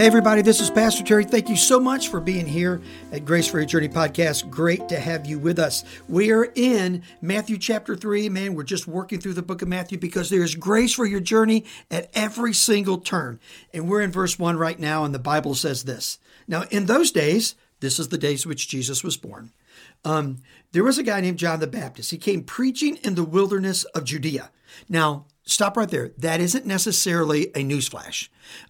Hey, everybody, this is Pastor Terry. Thank you so much for being here at Grace for Your Journey podcast. Great to have you with us. We are in Matthew chapter 3. Man, we're just working through the book of Matthew because there's grace for your journey at every single turn. And we're in verse 1 right now, and the Bible says this Now, in those days, this is the days which Jesus was born. Um, there was a guy named John the Baptist. He came preaching in the wilderness of Judea. Now, stop right there. That isn't necessarily a newsflash.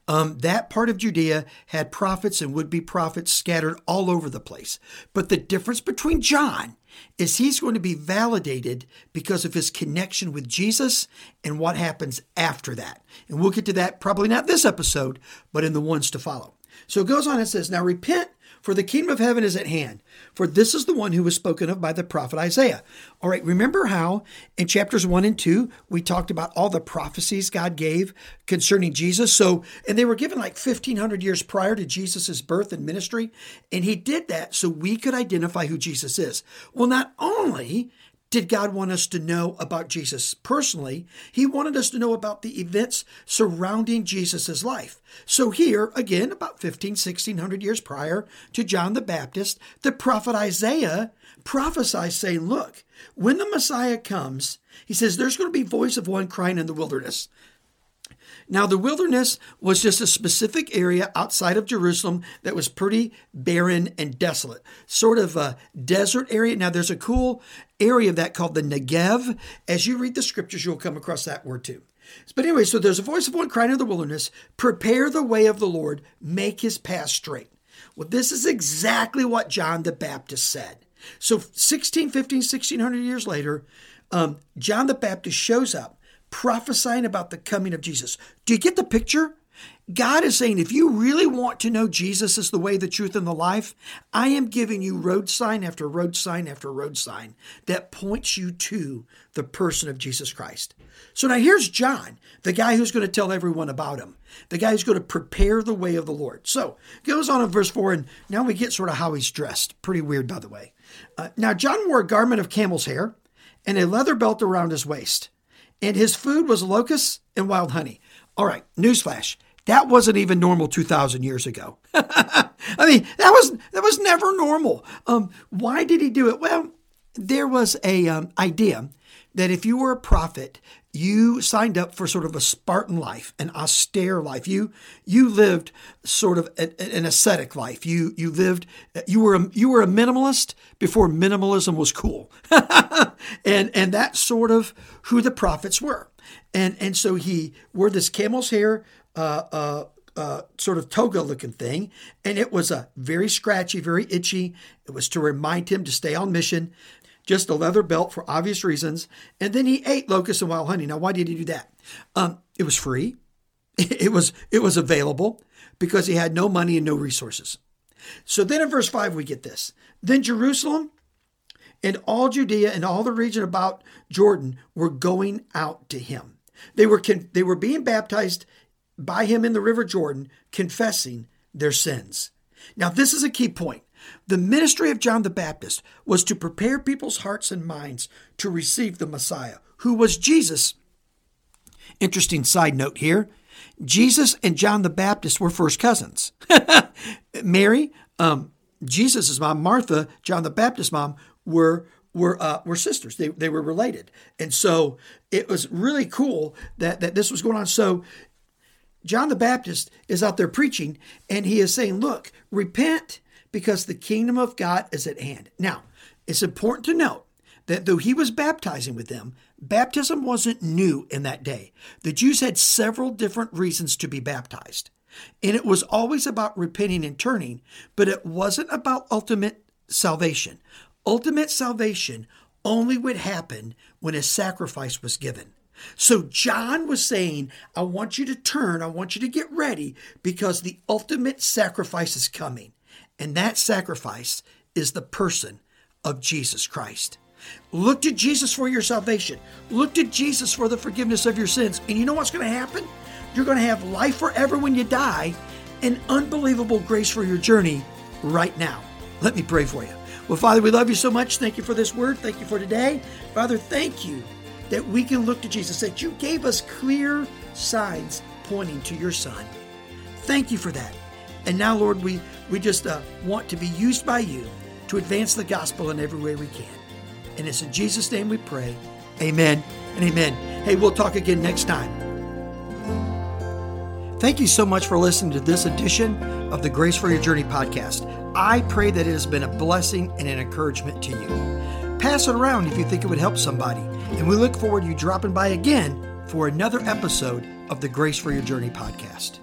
Um, that part of Judea had prophets and would be prophets scattered all over the place. But the difference between John is he's going to be validated because of his connection with Jesus and what happens after that. And we'll get to that probably not this episode, but in the ones to follow. So it goes on and says, Now repent for the kingdom of heaven is at hand. For this is the one who was spoken of by the prophet Isaiah. All right, remember how in chapters 1 and 2 we talked about all the prophecies God gave concerning Jesus? So, and they were given like 1500 years prior to Jesus' birth and ministry. And he did that so we could identify who Jesus is. Well, not only did God want us to know about Jesus personally? He wanted us to know about the events surrounding Jesus' life. So here, again, about 15, 1600 years prior to John the Baptist, the prophet Isaiah prophesies saying, look, when the Messiah comes, he says, there's going to be voice of one crying in the wilderness. Now, the wilderness was just a specific area outside of Jerusalem that was pretty barren and desolate, sort of a desert area. Now, there's a cool area of that called the Negev. As you read the scriptures, you'll come across that word too. But anyway, so there's a voice of one crying in the wilderness, prepare the way of the Lord, make his path straight. Well, this is exactly what John the Baptist said. So 16, 15, 1600 years later, um, John the Baptist shows up prophesying about the coming of Jesus. Do you get the picture? God is saying, if you really want to know Jesus is the way, the truth, and the life, I am giving you road sign after road sign after road sign that points you to the person of Jesus Christ. So now here's John, the guy who's going to tell everyone about him, the guy who's going to prepare the way of the Lord. So goes on in verse 4, and now we get sort of how he's dressed. Pretty weird, by the way. Uh, now, John wore a garment of camel's hair and a leather belt around his waist, and his food was locusts and wild honey. All right, newsflash that wasn't even normal 2,000 years ago. I mean, that was that was never normal. Um, why did he do it? Well, there was a um, idea that if you were a prophet, you signed up for sort of a Spartan life, an austere life. You you lived sort of an ascetic life. You you lived you were a, you were a minimalist before minimalism was cool, and and that's sort of who the prophets were. And and so he wore this camel's hair uh, uh, uh, sort of toga looking thing, and it was a very scratchy, very itchy. It was to remind him to stay on mission. Just a leather belt for obvious reasons, and then he ate locusts and wild honey. Now, why did he do that? Um, it was free. It was it was available because he had no money and no resources. So then in verse 5 we get this. Then Jerusalem and all Judea and all the region about Jordan were going out to him. They were they were being baptized by him in the River Jordan, confessing their sins. Now, this is a key point. The ministry of John the Baptist was to prepare people's hearts and minds to receive the Messiah, who was Jesus. Interesting side note here Jesus and John the Baptist were first cousins. Mary, um, Jesus' mom, Martha, John the Baptist's mom, were were uh, were sisters. They they were related, and so it was really cool that that this was going on. So John the Baptist is out there preaching and he is saying, Look, repent because the kingdom of God is at hand. Now, it's important to note that though he was baptizing with them, baptism wasn't new in that day. The Jews had several different reasons to be baptized. And it was always about repenting and turning, but it wasn't about ultimate salvation. Ultimate salvation only would happen when a sacrifice was given. So John was saying, I want you to turn, I want you to get ready because the ultimate sacrifice is coming. And that sacrifice is the person of Jesus Christ. Look to Jesus for your salvation. Look to Jesus for the forgiveness of your sins. And you know what's going to happen? You're going to have life forever when you die and unbelievable grace for your journey right now. Let me pray for you. Well, Father, we love you so much. Thank you for this word. Thank you for today. Father, thank you that we can look to Jesus, that you gave us clear signs pointing to your Son. Thank you for that. And now, Lord, we, we just uh, want to be used by you to advance the gospel in every way we can. And it's in Jesus' name we pray. Amen and amen. Hey, we'll talk again next time. Thank you so much for listening to this edition of the Grace for Your Journey podcast. I pray that it has been a blessing and an encouragement to you. Pass it around if you think it would help somebody. And we look forward to you dropping by again for another episode of the Grace for Your Journey podcast.